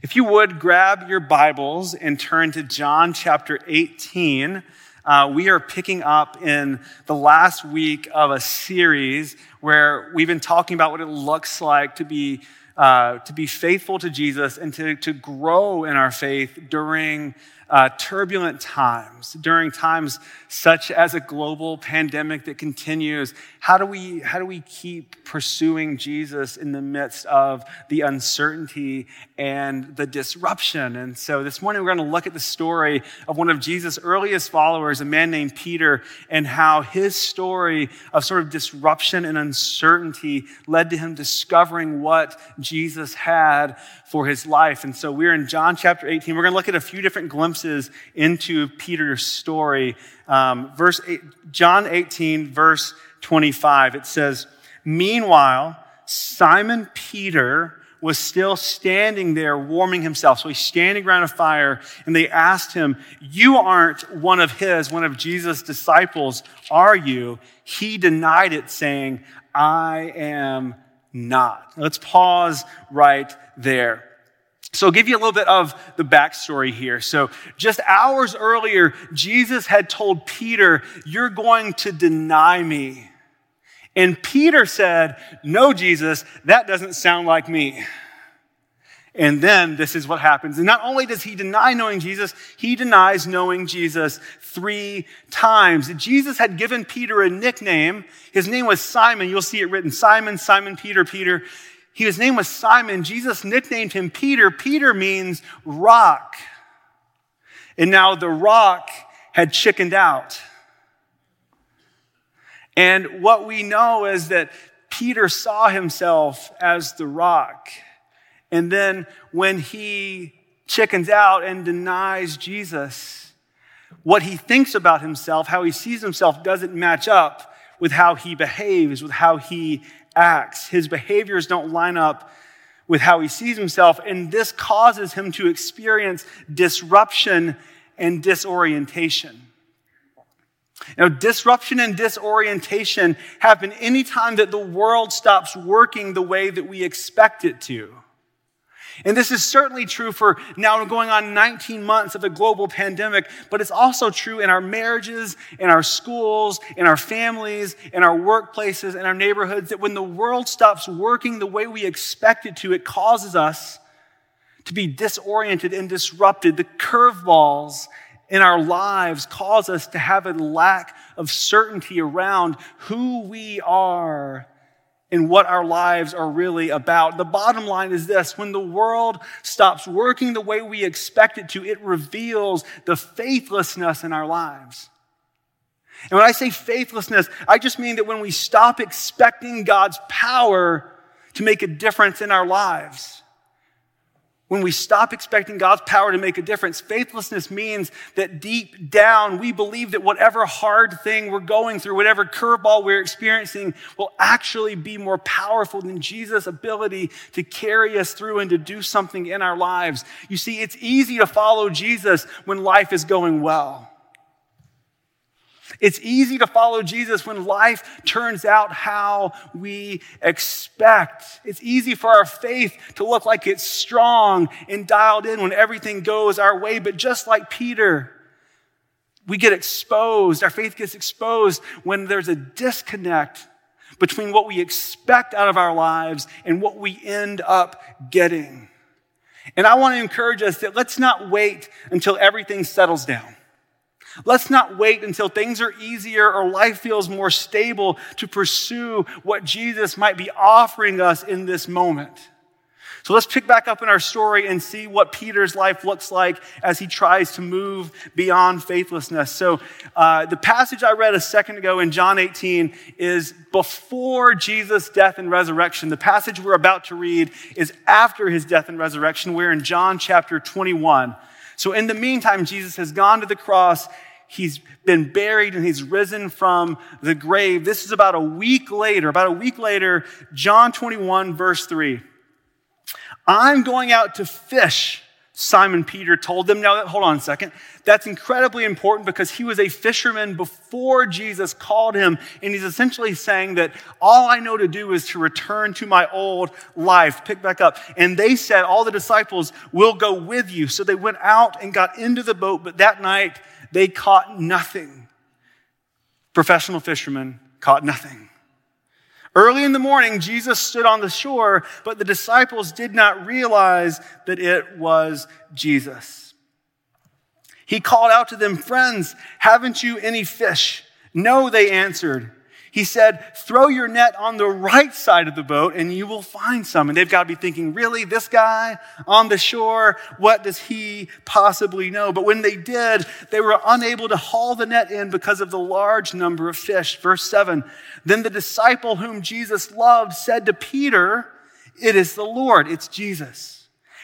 If you would grab your Bibles and turn to John chapter 18, uh, we are picking up in the last week of a series where we've been talking about what it looks like to be, uh, to be faithful to Jesus and to, to grow in our faith during uh, turbulent times, during times such as a global pandemic that continues. How do we, how do we keep pursuing Jesus in the midst of the uncertainty and the disruption? And so this morning we're going to look at the story of one of Jesus' earliest followers, a man named Peter, and how his story of sort of disruption and uncertainty led to him discovering what Jesus had for his life. And so we're in John chapter 18. We're going to look at a few different glimpses into Peter's story. Um, verse eight, John 18, verse 25, it says, Meanwhile, Simon Peter was still standing there warming himself. So he's standing around a fire and they asked him, You aren't one of his, one of Jesus' disciples, are you? He denied it, saying, I am not. Let's pause right there. So, I'll give you a little bit of the backstory here. So, just hours earlier, Jesus had told Peter, You're going to deny me. And Peter said, No, Jesus, that doesn't sound like me. And then this is what happens. And not only does he deny knowing Jesus, he denies knowing Jesus three times. Jesus had given Peter a nickname. His name was Simon. You'll see it written Simon, Simon, Peter, Peter. His name was Simon. Jesus nicknamed him Peter. Peter means rock. And now the rock had chickened out. And what we know is that Peter saw himself as the rock. And then when he chickens out and denies Jesus, what he thinks about himself, how he sees himself, doesn't match up with how he behaves, with how he acts. His behaviors don't line up with how he sees himself, and this causes him to experience disruption and disorientation. Now, disruption and disorientation happen anytime that the world stops working the way that we expect it to. And this is certainly true for now going on 19 months of a global pandemic, but it's also true in our marriages, in our schools, in our families, in our workplaces, in our neighborhoods, that when the world stops working the way we expect it to, it causes us to be disoriented and disrupted. The curveballs in our lives cause us to have a lack of certainty around who we are and what our lives are really about. The bottom line is this when the world stops working the way we expect it to, it reveals the faithlessness in our lives. And when I say faithlessness, I just mean that when we stop expecting God's power to make a difference in our lives. When we stop expecting God's power to make a difference, faithlessness means that deep down we believe that whatever hard thing we're going through, whatever curveball we're experiencing, will actually be more powerful than Jesus' ability to carry us through and to do something in our lives. You see, it's easy to follow Jesus when life is going well. It's easy to follow Jesus when life turns out how we expect. It's easy for our faith to look like it's strong and dialed in when everything goes our way. But just like Peter, we get exposed, our faith gets exposed when there's a disconnect between what we expect out of our lives and what we end up getting. And I want to encourage us that let's not wait until everything settles down. Let's not wait until things are easier or life feels more stable to pursue what Jesus might be offering us in this moment. So let's pick back up in our story and see what Peter's life looks like as he tries to move beyond faithlessness. So, uh, the passage I read a second ago in John 18 is before Jesus' death and resurrection. The passage we're about to read is after his death and resurrection. We're in John chapter 21. So, in the meantime, Jesus has gone to the cross he's been buried and he's risen from the grave. This is about a week later. About a week later, John 21, verse 3. I'm going out to fish. Simon Peter told them. Now, hold on a second. That's incredibly important because he was a fisherman before Jesus called him. And he's essentially saying that all I know to do is to return to my old life, pick back up. And they said, All the disciples will go with you. So they went out and got into the boat, but that night they caught nothing. Professional fishermen caught nothing. Early in the morning, Jesus stood on the shore, but the disciples did not realize that it was Jesus. He called out to them, Friends, haven't you any fish? No, they answered. He said, Throw your net on the right side of the boat and you will find some. And they've got to be thinking, Really? This guy on the shore? What does he possibly know? But when they did, they were unable to haul the net in because of the large number of fish. Verse 7 Then the disciple whom Jesus loved said to Peter, It is the Lord, it's Jesus.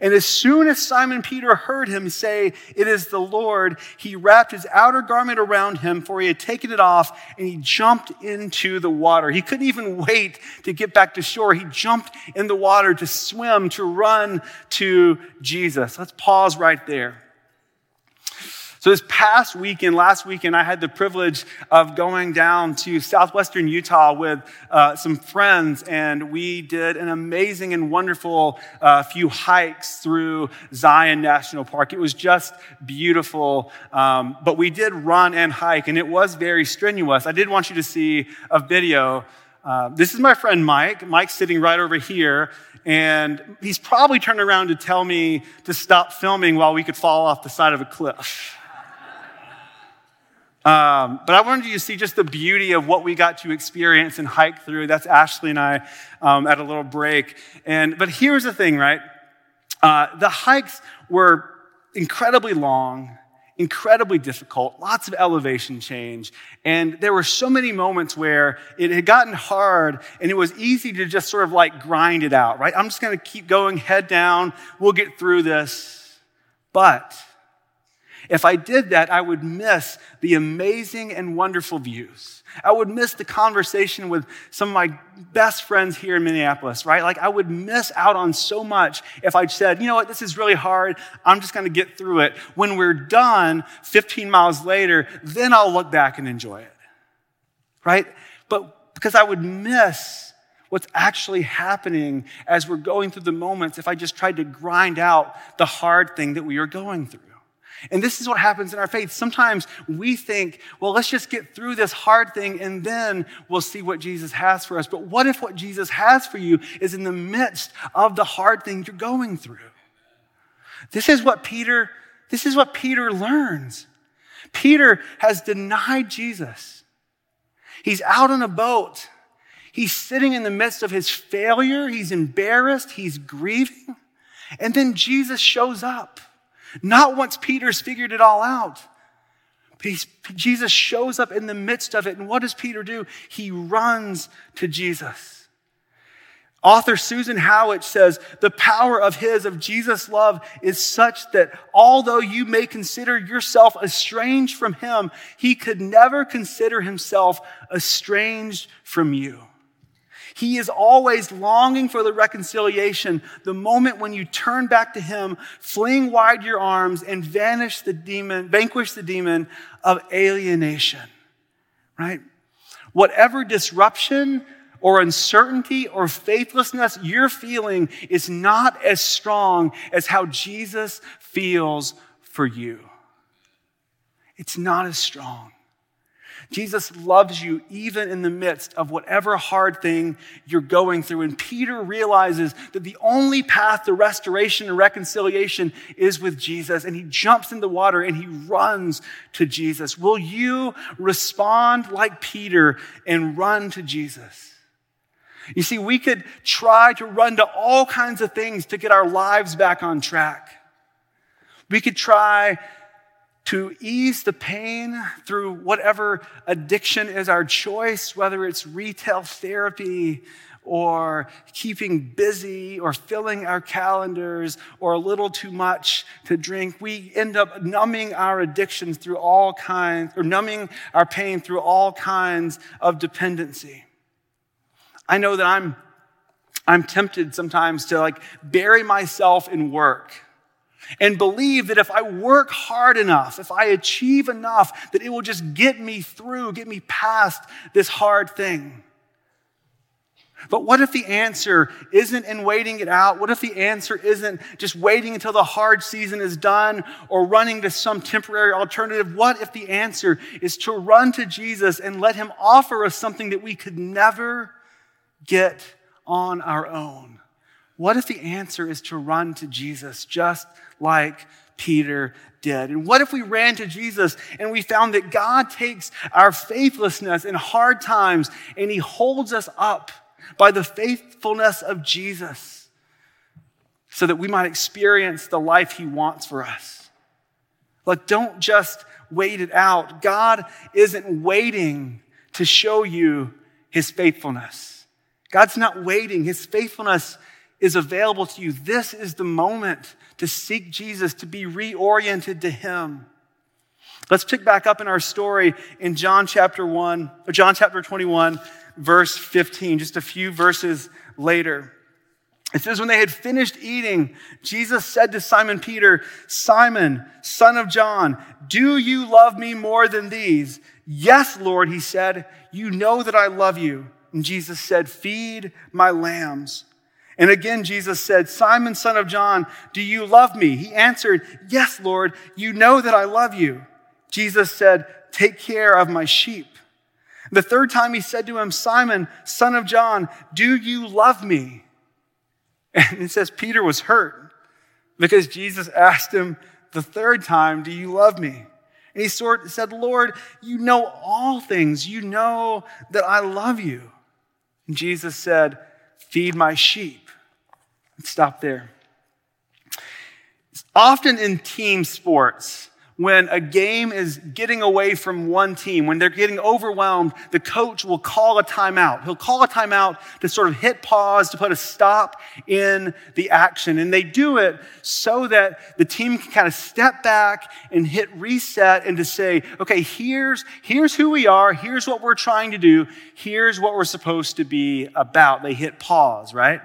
And as soon as Simon Peter heard him say, It is the Lord, he wrapped his outer garment around him, for he had taken it off, and he jumped into the water. He couldn't even wait to get back to shore. He jumped in the water to swim, to run to Jesus. Let's pause right there. So, this past weekend, last weekend, I had the privilege of going down to southwestern Utah with uh, some friends, and we did an amazing and wonderful uh, few hikes through Zion National Park. It was just beautiful, um, but we did run and hike, and it was very strenuous. I did want you to see a video. Uh, this is my friend Mike. Mike's sitting right over here, and he's probably turned around to tell me to stop filming while we could fall off the side of a cliff. Um, but I wanted you to see just the beauty of what we got to experience and hike through. That's Ashley and I um, at a little break. And but here's the thing, right? Uh, the hikes were incredibly long, incredibly difficult, lots of elevation change, and there were so many moments where it had gotten hard, and it was easy to just sort of like grind it out, right? I'm just going to keep going, head down. We'll get through this, but if I did that, I would miss the amazing and wonderful views. I would miss the conversation with some of my best friends here in Minneapolis, right? Like I would miss out on so much if I said, you know what, this is really hard. I'm just going to get through it. When we're done 15 miles later, then I'll look back and enjoy it, right? But because I would miss what's actually happening as we're going through the moments if I just tried to grind out the hard thing that we are going through. And this is what happens in our faith. Sometimes we think, well, let's just get through this hard thing and then we'll see what Jesus has for us. But what if what Jesus has for you is in the midst of the hard thing you're going through? This is what Peter, this is what Peter learns. Peter has denied Jesus. He's out on a boat. He's sitting in the midst of his failure. He's embarrassed. He's grieving. And then Jesus shows up. Not once Peter's figured it all out. Jesus shows up in the midst of it. And what does Peter do? He runs to Jesus. Author Susan Howatch says, The power of his, of Jesus' love, is such that although you may consider yourself estranged from him, he could never consider himself estranged from you. He is always longing for the reconciliation, the moment when you turn back to Him, fling wide your arms, and vanish the demon, vanquish the demon of alienation. Right? Whatever disruption or uncertainty or faithlessness you're feeling is not as strong as how Jesus feels for you. It's not as strong. Jesus loves you even in the midst of whatever hard thing you're going through. And Peter realizes that the only path to restoration and reconciliation is with Jesus. And he jumps in the water and he runs to Jesus. Will you respond like Peter and run to Jesus? You see, we could try to run to all kinds of things to get our lives back on track. We could try to ease the pain through whatever addiction is our choice, whether it's retail therapy or keeping busy or filling our calendars or a little too much to drink. We end up numbing our addictions through all kinds, or numbing our pain through all kinds of dependency. I know that I'm, I'm tempted sometimes to like bury myself in work and believe that if I work hard enough, if I achieve enough, that it will just get me through, get me past this hard thing. But what if the answer isn't in waiting it out? What if the answer isn't just waiting until the hard season is done or running to some temporary alternative? What if the answer is to run to Jesus and let him offer us something that we could never get on our own? What if the answer is to run to Jesus just like Peter did? And what if we ran to Jesus and we found that God takes our faithlessness in hard times and he holds us up? by the faithfulness of Jesus so that we might experience the life he wants for us. Like, don't just wait it out. God isn't waiting to show you his faithfulness. God's not waiting. His faithfulness is available to you. This is the moment to seek Jesus, to be reoriented to him. Let's pick back up in our story in John chapter 1, uh, John chapter 21, verse 15, just a few verses later. It says, When they had finished eating, Jesus said to Simon Peter, Simon, son of John, do you love me more than these? Yes, Lord, he said, You know that I love you. And Jesus said, Feed my lambs. And again, Jesus said, Simon, son of John, do you love me? He answered, Yes, Lord, you know that I love you. Jesus said, Take care of my sheep. The third time he said to him, Simon, son of John, do you love me? And it says Peter was hurt because Jesus asked him the third time, Do you love me? And he sort of said, Lord, you know all things. You know that I love you. And Jesus said, Feed my sheep. And stop there. Often in team sports, when a game is getting away from one team, when they're getting overwhelmed, the coach will call a timeout. He'll call a timeout to sort of hit pause, to put a stop in the action. And they do it so that the team can kind of step back and hit reset and to say, okay, here's, here's who we are. Here's what we're trying to do. Here's what we're supposed to be about. They hit pause, right?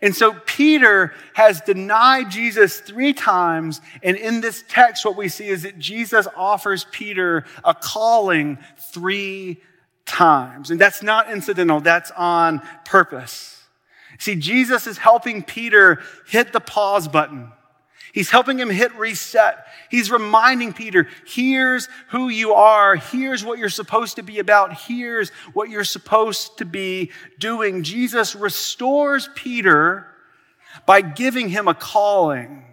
And so Peter has denied Jesus three times. And in this text, what we see is that Jesus offers Peter a calling three times. And that's not incidental, that's on purpose. See, Jesus is helping Peter hit the pause button. He's helping him hit reset. He's reminding Peter, here's who you are. Here's what you're supposed to be about. Here's what you're supposed to be doing. Jesus restores Peter by giving him a calling.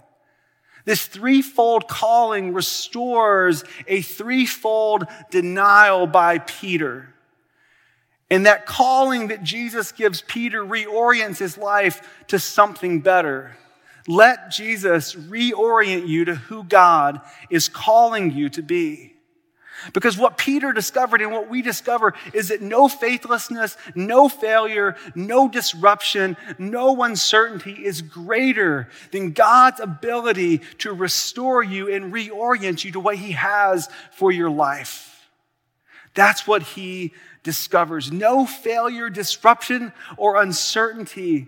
This threefold calling restores a threefold denial by Peter. And that calling that Jesus gives Peter reorients his life to something better. Let Jesus reorient you to who God is calling you to be. Because what Peter discovered and what we discover is that no faithlessness, no failure, no disruption, no uncertainty is greater than God's ability to restore you and reorient you to what He has for your life. That's what he discovers. No failure, disruption, or uncertainty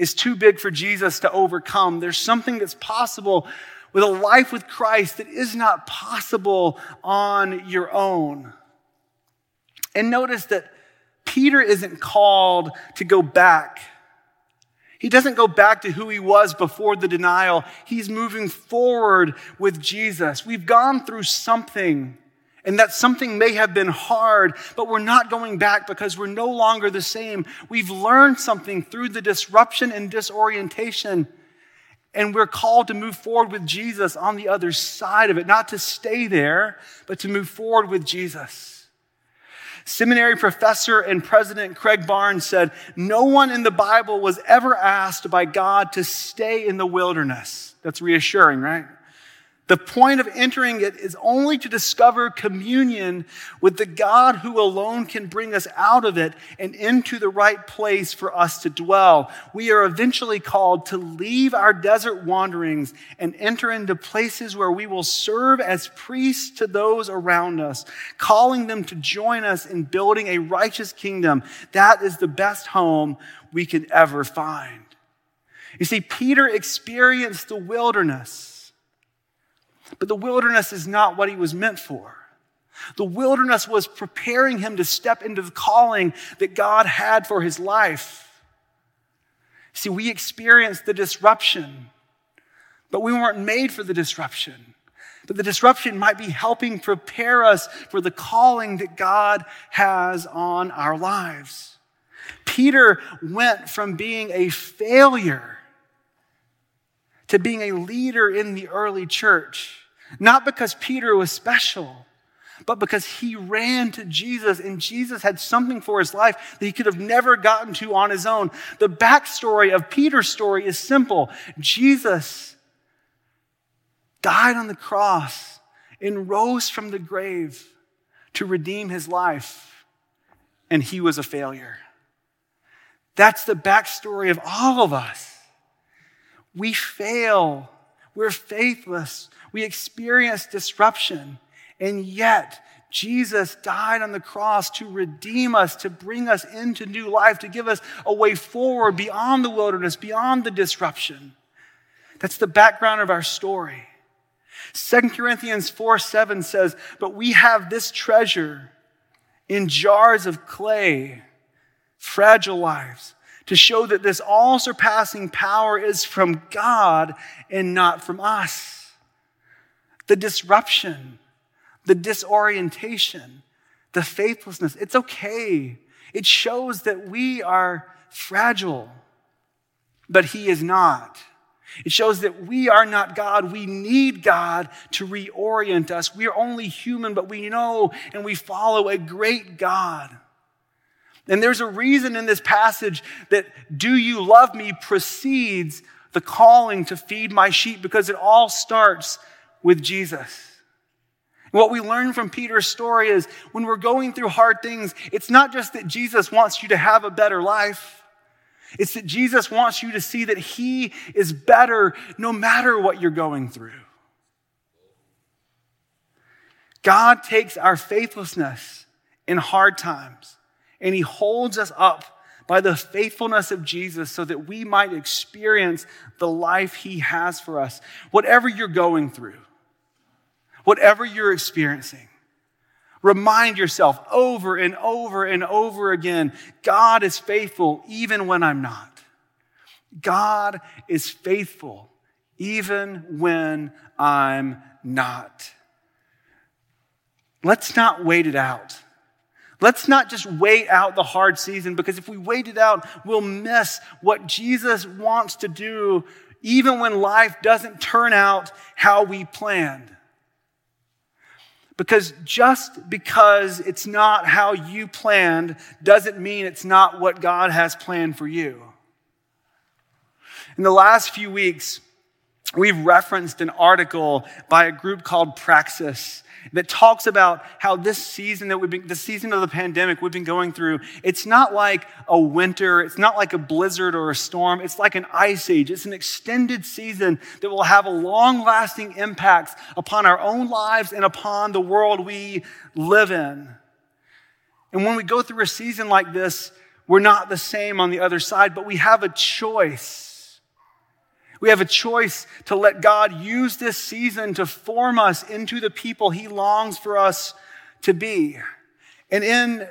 is too big for Jesus to overcome. There's something that's possible with a life with Christ that is not possible on your own. And notice that Peter isn't called to go back. He doesn't go back to who he was before the denial. He's moving forward with Jesus. We've gone through something and that something may have been hard, but we're not going back because we're no longer the same. We've learned something through the disruption and disorientation. And we're called to move forward with Jesus on the other side of it, not to stay there, but to move forward with Jesus. Seminary professor and president Craig Barnes said, No one in the Bible was ever asked by God to stay in the wilderness. That's reassuring, right? The point of entering it is only to discover communion with the God who alone can bring us out of it and into the right place for us to dwell. We are eventually called to leave our desert wanderings and enter into places where we will serve as priests to those around us, calling them to join us in building a righteous kingdom. That is the best home we can ever find. You see, Peter experienced the wilderness But the wilderness is not what he was meant for. The wilderness was preparing him to step into the calling that God had for his life. See, we experienced the disruption, but we weren't made for the disruption. But the disruption might be helping prepare us for the calling that God has on our lives. Peter went from being a failure to being a leader in the early church, not because Peter was special, but because he ran to Jesus and Jesus had something for his life that he could have never gotten to on his own. The backstory of Peter's story is simple Jesus died on the cross and rose from the grave to redeem his life, and he was a failure. That's the backstory of all of us. We fail, we're faithless, we experience disruption. And yet, Jesus died on the cross to redeem us, to bring us into new life, to give us a way forward beyond the wilderness, beyond the disruption. That's the background of our story. 2 Corinthians 4 7 says, But we have this treasure in jars of clay, fragile lives, to show that this all surpassing power is from God and not from us. The disruption, the disorientation, the faithlessness. It's okay. It shows that we are fragile, but He is not. It shows that we are not God. We need God to reorient us. We are only human, but we know and we follow a great God. And there's a reason in this passage that do you love me precedes the calling to feed my sheep because it all starts with Jesus. What we learn from Peter's story is when we're going through hard things, it's not just that Jesus wants you to have a better life. It's that Jesus wants you to see that He is better no matter what you're going through. God takes our faithlessness in hard times and He holds us up by the faithfulness of Jesus so that we might experience the life He has for us. Whatever you're going through, whatever you're experiencing. Remind yourself over and over and over again God is faithful even when I'm not. God is faithful even when I'm not. Let's not wait it out. Let's not just wait out the hard season because if we wait it out, we'll miss what Jesus wants to do even when life doesn't turn out how we planned. Because just because it's not how you planned doesn't mean it's not what God has planned for you. In the last few weeks, we've referenced an article by a group called Praxis that talks about how this season that we've been, the season of the pandemic we've been going through, it's not like a winter, it's not like a blizzard or a storm, it's like an ice age. It's an extended season that will have a long lasting impacts upon our own lives and upon the world we live in. And when we go through a season like this, we're not the same on the other side, but we have a choice we have a choice to let God use this season to form us into the people He longs for us to be. And in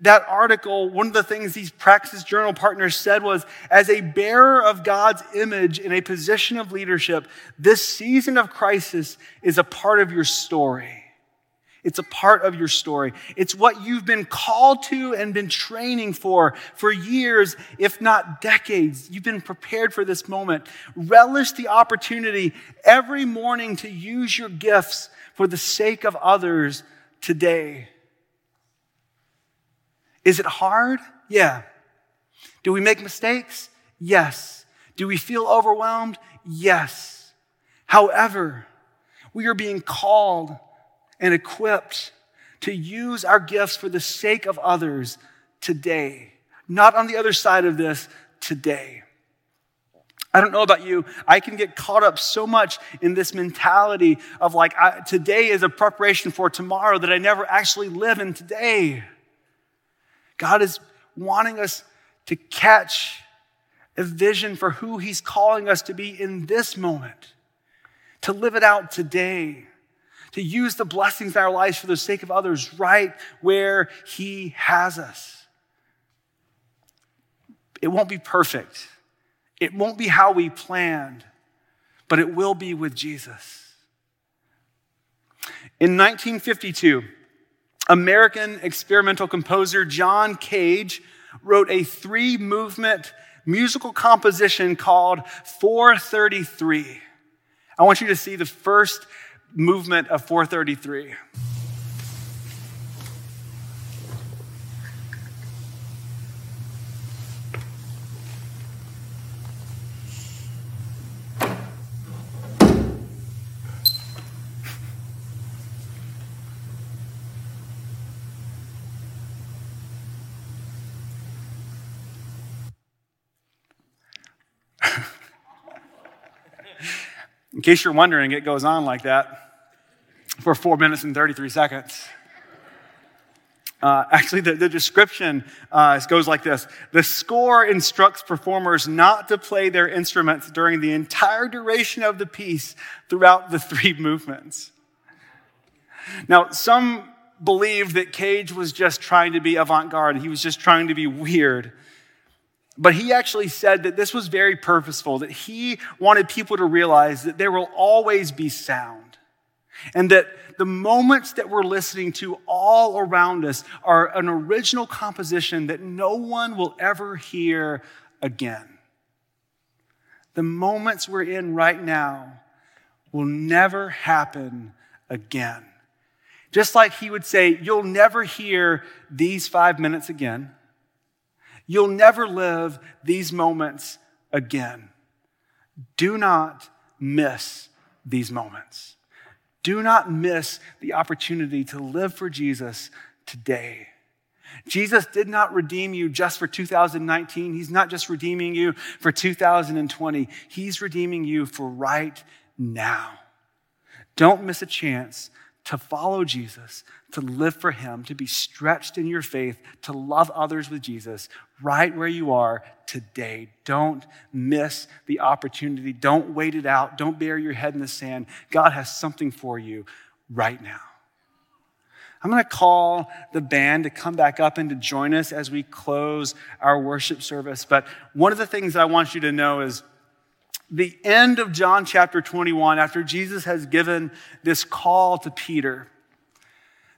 that article, one of the things these Praxis Journal partners said was as a bearer of God's image in a position of leadership, this season of crisis is a part of your story. It's a part of your story. It's what you've been called to and been training for for years, if not decades. You've been prepared for this moment. Relish the opportunity every morning to use your gifts for the sake of others today. Is it hard? Yeah. Do we make mistakes? Yes. Do we feel overwhelmed? Yes. However, we are being called and equipped to use our gifts for the sake of others today. Not on the other side of this, today. I don't know about you. I can get caught up so much in this mentality of like, I, today is a preparation for tomorrow that I never actually live in today. God is wanting us to catch a vision for who He's calling us to be in this moment, to live it out today. To use the blessings in our lives for the sake of others right where He has us. It won't be perfect, it won't be how we planned, but it will be with Jesus. In 1952, American experimental composer John Cage wrote a three movement musical composition called 433. I want you to see the first movement of 433. In case you're wondering, it goes on like that for four minutes and 33 seconds. Uh, actually, the, the description uh, goes like this The score instructs performers not to play their instruments during the entire duration of the piece throughout the three movements. Now, some believed that Cage was just trying to be avant garde, he was just trying to be weird. But he actually said that this was very purposeful, that he wanted people to realize that there will always be sound. And that the moments that we're listening to all around us are an original composition that no one will ever hear again. The moments we're in right now will never happen again. Just like he would say, You'll never hear these five minutes again. You'll never live these moments again. Do not miss these moments. Do not miss the opportunity to live for Jesus today. Jesus did not redeem you just for 2019. He's not just redeeming you for 2020. He's redeeming you for right now. Don't miss a chance to follow Jesus, to live for Him, to be stretched in your faith, to love others with Jesus right where you are today. Don't miss the opportunity. Don't wait it out. Don't bury your head in the sand. God has something for you right now. I'm going to call the band to come back up and to join us as we close our worship service. But one of the things I want you to know is the end of John chapter 21, after Jesus has given this call to Peter,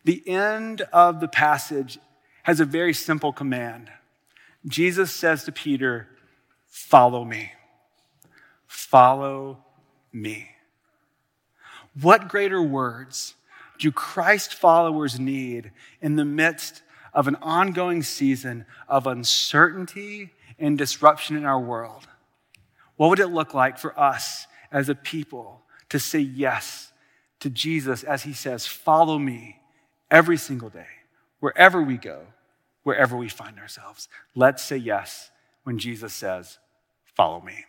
the end of the passage has a very simple command. Jesus says to Peter, Follow me. Follow me. What greater words do Christ followers need in the midst of an ongoing season of uncertainty and disruption in our world? What would it look like for us as a people to say yes to Jesus as he says, Follow me every single day, wherever we go, wherever we find ourselves? Let's say yes when Jesus says, Follow me.